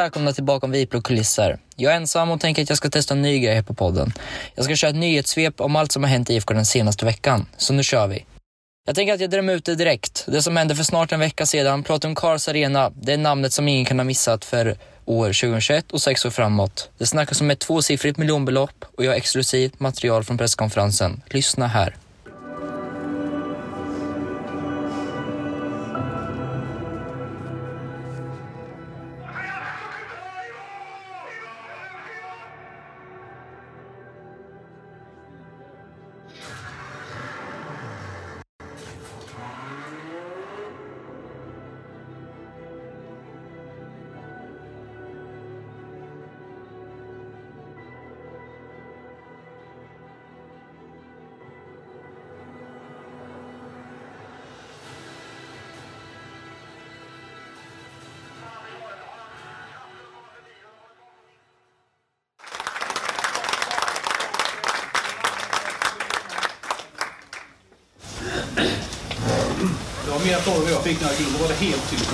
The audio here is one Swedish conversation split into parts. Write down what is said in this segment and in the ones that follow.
Välkomna till Bakom Vipro kulisser. Jag är ensam och tänker att jag ska testa en ny grej här på podden. Jag ska köra ett nyhetssvep om allt som har hänt i IFK den senaste veckan. Så nu kör vi. Jag tänker att jag drar ut det direkt. Det som hände för snart en vecka sedan, Platon Cars Arena, det är namnet som ingen kan ha missat för år 2021 och sex år framåt. Det snackas om ett tvåsiffrigt miljonbelopp och jag har exklusivt material från presskonferensen. Lyssna här. Var mer frågor jag fick när jag gick in. Då var det helt tyst.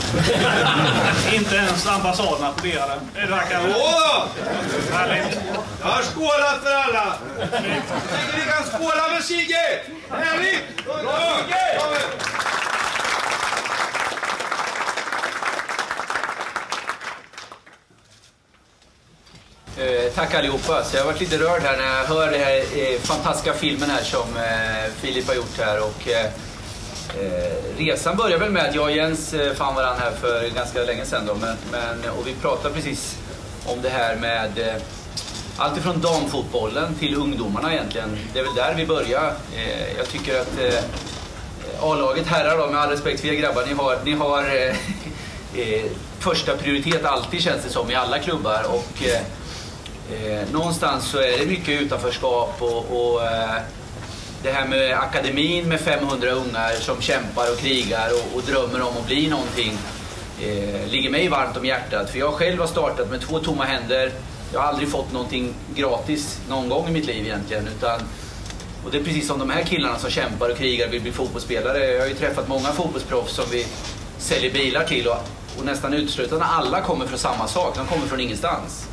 Inte ens ambassaden applåderade. Det verkar... Åh! Härligt. Jag har skålat för alla! Jag tycker vi kan skåla med Sigge! Härligt! Bra! Eh, tack allihopa. Så jag har varit lite rörd här när jag hör den här eh, fantastiska filmen här som eh, Filip har gjort här. Och, eh, resan började väl med att jag och Jens eh, fann varandra här för ganska länge sedan. Då, men, men, och vi pratade precis om det här med eh, allt ifrån damfotbollen till ungdomarna egentligen. Det är väl där vi börjar. Eh, jag tycker att eh, A-laget herrar då, med all respekt för er grabbar, ni har, ni har eh, eh första prioritet alltid känns det som i alla klubbar. Och, eh, Eh, någonstans så är det mycket utanförskap och, och eh, det här med akademin med 500 ungar som kämpar och krigar och, och drömmer om att bli någonting eh, ligger mig varmt om hjärtat. För jag själv har startat med två tomma händer. Jag har aldrig fått någonting gratis någon gång i mitt liv egentligen. Utan, och det är precis som de här killarna som kämpar och krigar och vill bli fotbollsspelare. Jag har ju träffat många fotbollsproffs som vi säljer bilar till och, och nästan uteslutande alla kommer från samma sak. De kommer från ingenstans.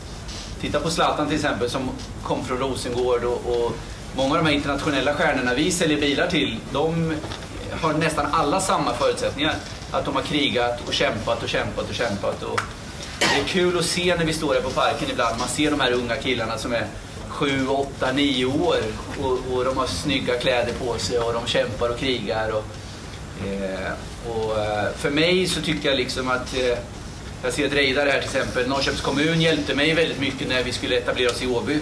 Titta på Zlatan till exempel som kom från Rosengård och, och många av de här internationella stjärnorna vi säljer bilar till, de har nästan alla samma förutsättningar. Att de har krigat och kämpat och kämpat och kämpat. Och det är kul att se när vi står här på parken ibland, man ser de här unga killarna som är 7, 8, 9 år och, och de har snygga kläder på sig och de kämpar och krigar. Och, eh, och eh, för mig så tycker jag liksom att eh, jag ser ett Reidar här till exempel. Norrköpings kommun hjälpte mig väldigt mycket när vi skulle etablera oss i Åby.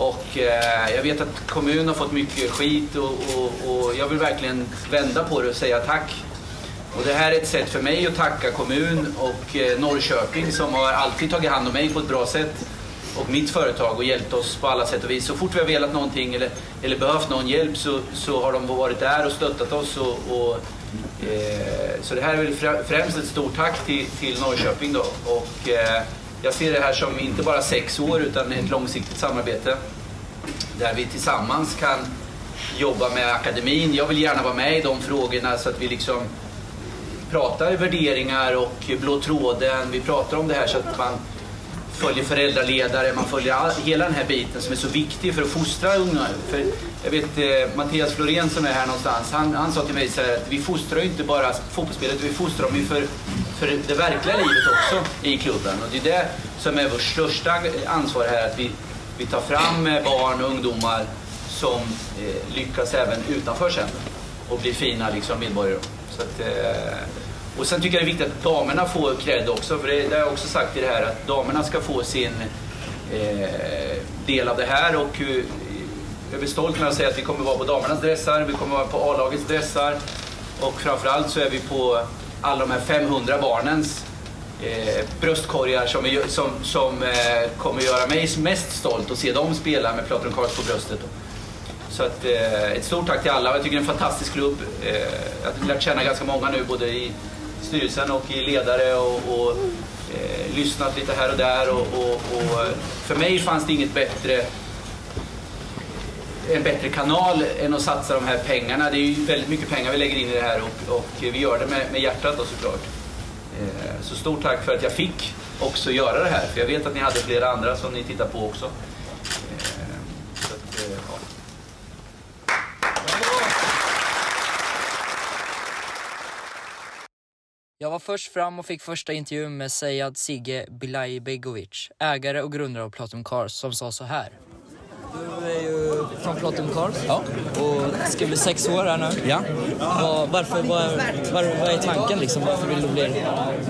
Och eh, jag vet att kommunen har fått mycket skit och, och, och, jag vill verkligen vända på det och säga tack. Och det här är ett sätt för mig att tacka kommun och eh, Norrköping som har alltid tagit hand om mig på ett bra sätt. Och mitt företag och hjälpt oss på alla sätt och vis. Så fort vi har velat någonting eller, eller behövt någon hjälp så, så har de varit där och stöttat oss. Och, och Eh, så det här är väl främst ett stort tack till, till Norrköping då. Och, eh, jag ser det här som inte bara sex år utan ett långsiktigt samarbete. Där vi tillsammans kan jobba med akademin. Jag vill gärna vara med i de frågorna så att vi liksom pratar värderingar och blå tråden. Vi pratar om det här så att man följer föräldraledare, man följer all, hela den här biten som är så viktig för att fostra unga. För jag vet eh, Mattias Florén som är här någonstans, han, han sa till mig så här, att vi fostrar ju inte bara fotbollsspelare, vi fostrar dem ju för, för det verkliga livet också i klubben. Och det är det som är vårt största ansvar här, att vi, vi tar fram eh, barn och ungdomar som eh, lyckas även utanför sen och blir fina liksom, medborgare. Så att, eh, och sen tycker jag det är viktigt att damerna får cred också, för det, det har jag också sagt i det här, att damerna ska få sin eh, del av det här och eh, jag är stolt när att säga att vi kommer vara på damernas dressar, vi kommer vara på A-lagets dressar och framförallt så är vi på alla de här 500 barnens eh, bröstkorgar som, är, som, som eh, kommer göra mig mest stolt att se dem spela med Platon Cars på bröstet. Så att, eh, ett stort tack till alla. Jag tycker det är en fantastisk klubb. Eh, jag har lärt känna ganska många nu både i styrelsen och i ledare och, och eh, lyssnat lite här och där. Och, och, och, eh, för mig fanns det inget bättre en bättre kanal än att satsa de här pengarna. Det är ju väldigt mycket pengar vi lägger in i det här och, och vi gör det med, med hjärtat då såklart. Eh, så stort tack för att jag fick också göra det här. För jag vet att ni hade flera andra som ni tittar på också. Eh, så att, eh, ja. Jag var först fram och fick första intervjun med Seyad Sigge Bilajbegovic, ägare och grundare av Platinum Cars, som sa så här. Från Platinum Cars Ja och ska bli sex år här nu. Ja. Vad, varför, vad, vad, vad är tanken liksom? Varför vill du bli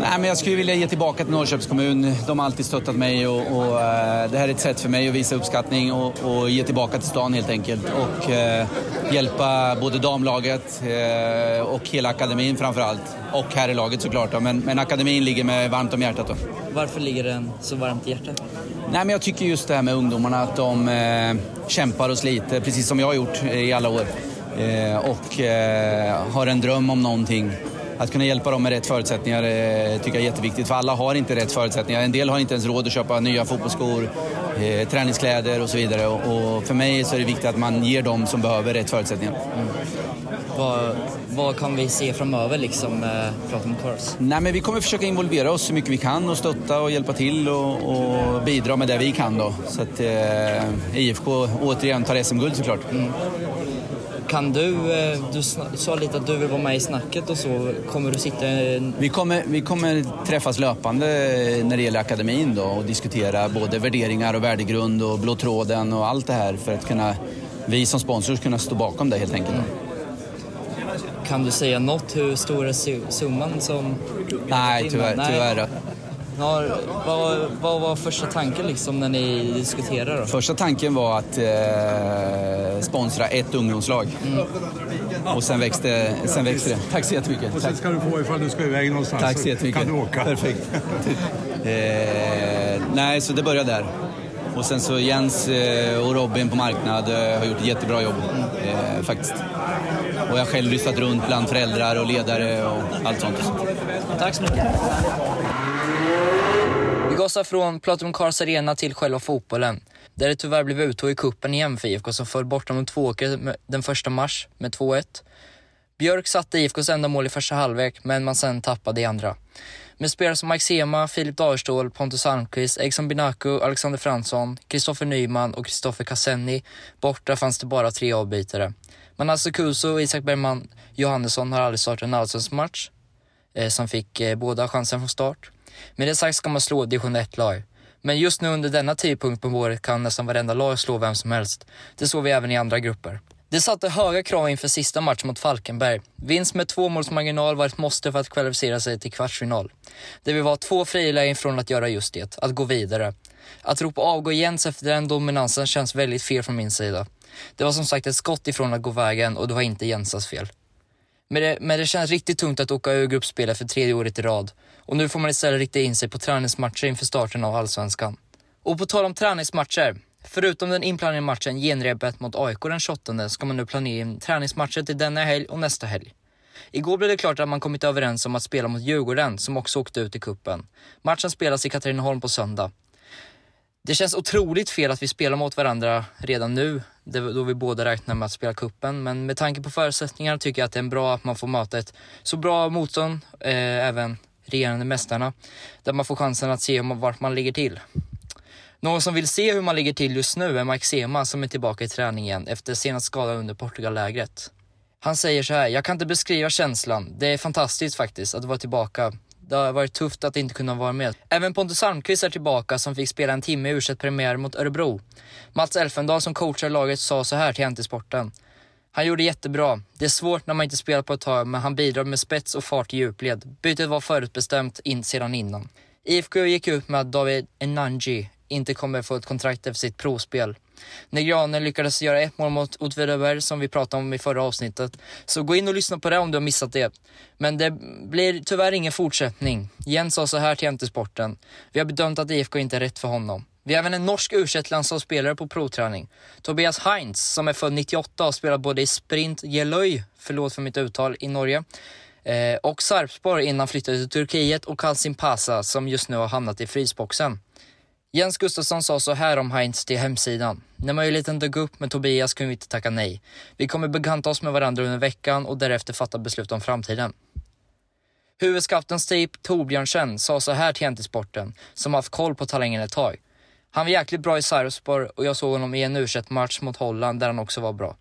Nej, men jag skulle vilja ge tillbaka till Norrköpings kommun. De har alltid stöttat mig och, och eh, det här är ett sätt för mig att visa uppskattning och, och ge tillbaka till stan helt enkelt. Och eh, hjälpa både damlaget eh, och hela akademin framför allt. Och herrlaget såklart då. Men, men akademin ligger mig varmt om hjärtat då. Varför ligger den så varmt i hjärtat? Nej, men jag tycker just det här med ungdomarna, att de eh, kämpar och sliter, precis som jag har gjort i alla år. Eh, och eh, har en dröm om någonting. Att kunna hjälpa dem med rätt förutsättningar eh, tycker jag är jätteviktigt, för alla har inte rätt förutsättningar. En del har inte ens råd att köpa nya fotbollsskor, träningskläder och så vidare. Och, för mig så är det viktigt att man ger dem som behöver rätt förutsättningar. Vad, vad kan vi se framöver liksom med Platinum Cars? Nej, men vi kommer försöka involvera oss så mycket vi kan och stötta och hjälpa till och, och bidra med det vi kan då. Så att eh, IFK återigen tar SM-guld såklart. Kan du, eh, du sa lite att du vill vara med i snacket och så, kommer du sitta Vi kommer, vi kommer träffas löpande när det gäller akademin då och diskutera både värderingar och värdegrund och blå tråden och allt det här för att kunna, vi som sponsor kunna stå bakom det helt enkelt. Kan du säga något hur stor är su- summan som... Nej, tyvärr. Nej. tyvärr Har, vad, vad var första tanken liksom när ni diskuterade då? Första tanken var att eh, sponsra ett ungdomslag. Och sen växte, sen växte det. Tack så jättemycket. Och sen ska du få ifall du ska iväg någonstans. Tack så jättemycket. kan du åka. Perfekt. eh, nej, så det började där. Och sen så Jens eh, och Robin på marknad eh, har gjort ett jättebra jobb eh, faktiskt. Och jag har själv lyssnat runt bland föräldrar och ledare och allt sånt. Tack så mycket. Vi gasar från Platinum Cars Arena till själva fotbollen. Där det tyvärr blev uttåg i kuppen igen för IFK som föll borta mot Tvååker den första mars med 2-1. Björk satte IFKs enda mål i första halvlek, men man sen tappade i andra. Med spelare som Mike Sema, Filip Dagerstål, Pontus Almqvist, Egson Binaku, Alexander Fransson, Kristoffer Nyman och Kristoffer Kassenni borta fanns det bara tre avbytare. Manasse Kuso och Isak Bergman Johannesson har aldrig startat en allsvensk match eh, som fick eh, båda chansen från start. Med det sagt ska man slå division 1-lag. Men just nu under denna tidpunkt på året kan nästan varenda lag slå vem som helst. Det såg vi även i andra grupper. Det satte höga krav inför sista matchen mot Falkenberg. Vinst med två måls marginal var ett måste för att kvalificera sig till kvartsfinal. Det vi var två frilägen från att göra just det, att gå vidare. Att ropa avgå Jens efter den dominansen känns väldigt fel från min sida. Det var som sagt ett skott ifrån att gå vägen och det var inte Jensas fel. Men det, men det känns riktigt tungt att åka ur gruppspelet för tredje året i rad. Och nu får man istället rikta in sig på träningsmatcher inför starten av Allsvenskan. Och på tal om träningsmatcher. Förutom den inplanerade matchen genrepet mot AIK den 28 ska man nu planera in träningsmatcher till denna helg och nästa helg. Igår blev det klart att man kommit överens om att spela mot Djurgården som också åkte ut i kuppen. Matchen spelas i Katrineholm på söndag. Det känns otroligt fel att vi spelar mot varandra redan nu, då vi båda räknar med att spela kuppen. Men med tanke på förutsättningarna tycker jag att det är bra att man får möta ett så bra motstånd, eh, även regerande mästarna, där man får chansen att se vart man ligger till. Någon som vill se hur man ligger till just nu är Mike Sema som är tillbaka i träning igen efter senast skada under Portugallägret. Han säger så här, jag kan inte beskriva känslan. Det är fantastiskt faktiskt att vara tillbaka. Det har varit tufft att inte kunna vara med. Även Pontus Almqvist är tillbaka som fick spela en timme i u premiär mot Örebro. Mats Elfendal som coachar laget sa så här till NT-sporten. Han gjorde jättebra. Det är svårt när man inte spelat på ett tag, men han bidrar med spets och fart i djupled. Bytet var förutbestämt in sedan innan. IFK gick ut med att David Enanji inte kommer få ett kontrakt efter sitt provspel. Negrane lyckades göra ett mål mot Åtvidaberg som vi pratade om i förra avsnittet. Så gå in och lyssna på det om du har missat det. Men det blir tyvärr ingen fortsättning. Jens sa så här till NT-sporten. Vi har bedömt att IFK inte är rätt för honom. Vi har även en norsk u landslagsspelare på provträning. Tobias Heinz, som är född 98 och har spelat både i Sprint Jelöj, förlåt för mitt uttal, i Norge, eh, och Sarpsborg innan han flyttade till Turkiet och Kalsin Pasa som just nu har hamnat i frysboxen. Jens Gustafsson sa så här om Heinz till hemsidan. När möjligheten dök upp med Tobias kunde vi inte tacka nej. Vi kommer bekanta oss med varandra under veckan och därefter fatta beslut om framtiden. Huvudskapten Steve typ, Torbjörnsen sa så här till NT Sporten, som haft koll på talangen ett tag. Han var jäkligt bra i Sarpsborg och jag såg honom i en u match mot Holland där han också var bra.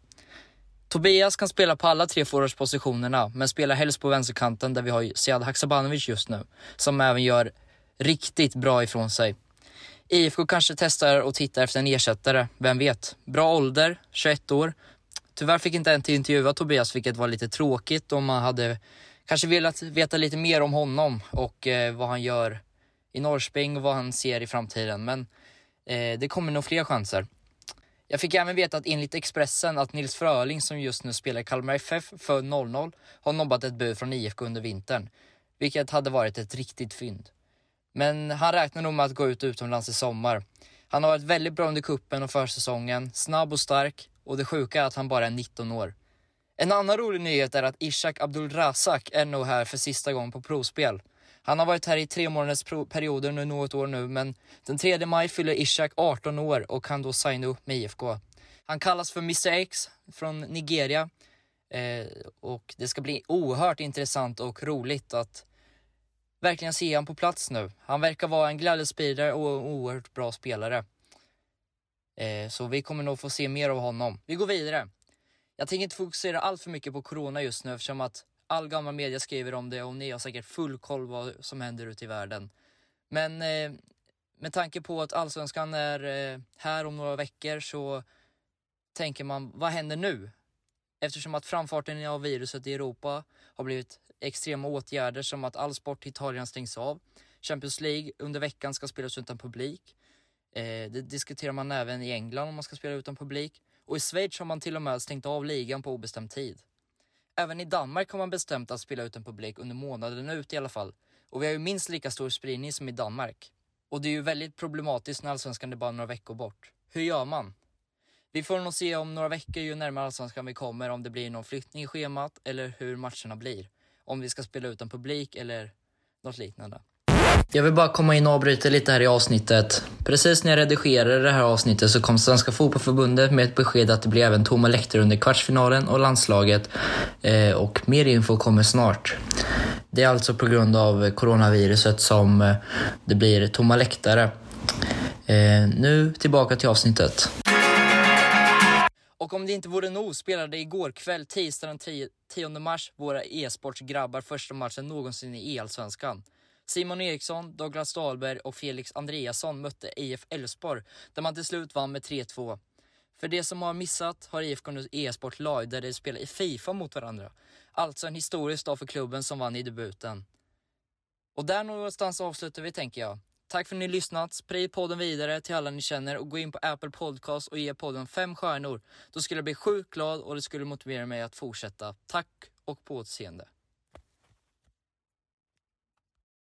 Tobias kan spela på alla tre forwardspositionerna, men spelar helst på vänsterkanten där vi har Sead Haksabanovic just nu, som även gör riktigt bra ifrån sig. IFK kanske testar och tittar efter en ersättare, vem vet? Bra ålder, 21 år. Tyvärr fick inte en till intervjua Tobias, vilket var lite tråkigt om man hade kanske velat veta lite mer om honom och eh, vad han gör i Norrköping och vad han ser i framtiden. Men eh, det kommer nog fler chanser. Jag fick även veta att enligt Expressen att Nils Fröling som just nu spelar i Kalmar FF för 0-0 har nobbat ett bud från IFK under vintern. Vilket hade varit ett riktigt fynd. Men han räknar nog med att gå ut utomlands i sommar. Han har varit väldigt bra under kuppen och försäsongen, snabb och stark och det sjuka är att han bara är 19 år. En annan rolig nyhet är att Ishak Abdulrazak är nog här för sista gången på provspel. Han har varit här i tre månaders perioder nu något år nu, men den 3 maj fyller Ishak 18 år och kan då signa upp med IFK. Han kallas för Mr X från Nigeria eh, och det ska bli oerhört intressant och roligt att verkligen se honom på plats nu. Han verkar vara en glädjespridare och en oerhört bra spelare. Eh, så vi kommer nog få se mer av honom. Vi går vidare. Jag tänker inte fokusera allt för mycket på corona just nu eftersom att all gammal media skriver om det och ni har säkert full koll vad som händer ute i världen. Men eh, med tanke på att allsvenskan är eh, här om några veckor så tänker man, vad händer nu? Eftersom att framfarten av viruset i Europa har blivit extrema åtgärder som att all sport i Italien stängs av. Champions League under veckan ska spelas utan publik. Eh, det diskuterar man även i England om man ska spela utan publik. Och i Schweiz har man till och med stängt av ligan på obestämd tid. Även i Danmark har man bestämt att spela utan publik under månaden ut i alla fall. Och vi har ju minst lika stor spridning som i Danmark. Och det är ju väldigt problematiskt när Allsvenskan är bara några veckor bort. Hur gör man? Vi får nog se om några veckor ju närmare Allsvenskan vi kommer om det blir någon flyttning i schemat eller hur matcherna blir. Om vi ska spela utan publik eller något liknande. Jag vill bara komma in och avbryta lite här i avsnittet. Precis när jag redigerade det här avsnittet så kom Svenska Fotbollförbundet med ett besked att det blir även tomma läktare under kvartsfinalen och landslaget. Eh, och mer info kommer snart. Det är alltså på grund av coronaviruset som eh, det blir tomma läktare. Eh, nu tillbaka till avsnittet. Och om det inte vore nog spelade igår kväll, tisdag den 10 mars, våra e-sportsgrabbar första matchen någonsin i E-allsvenskan. Simon Eriksson, Douglas Dahlberg och Felix Andreasson mötte IF Elfsborg där man till slut vann med 3-2. För de som har missat har IFK nu e-sport lag där de spelar i Fifa mot varandra. Alltså en historisk dag för klubben som vann i debuten. Och där någonstans avslutar vi tänker jag. Tack för att ni lyssnat. Sprid podden vidare till alla ni känner och gå in på Apple Podcast och ge podden fem stjärnor. Då skulle jag bli sjukt glad och det skulle motivera mig att fortsätta. Tack och på återseende.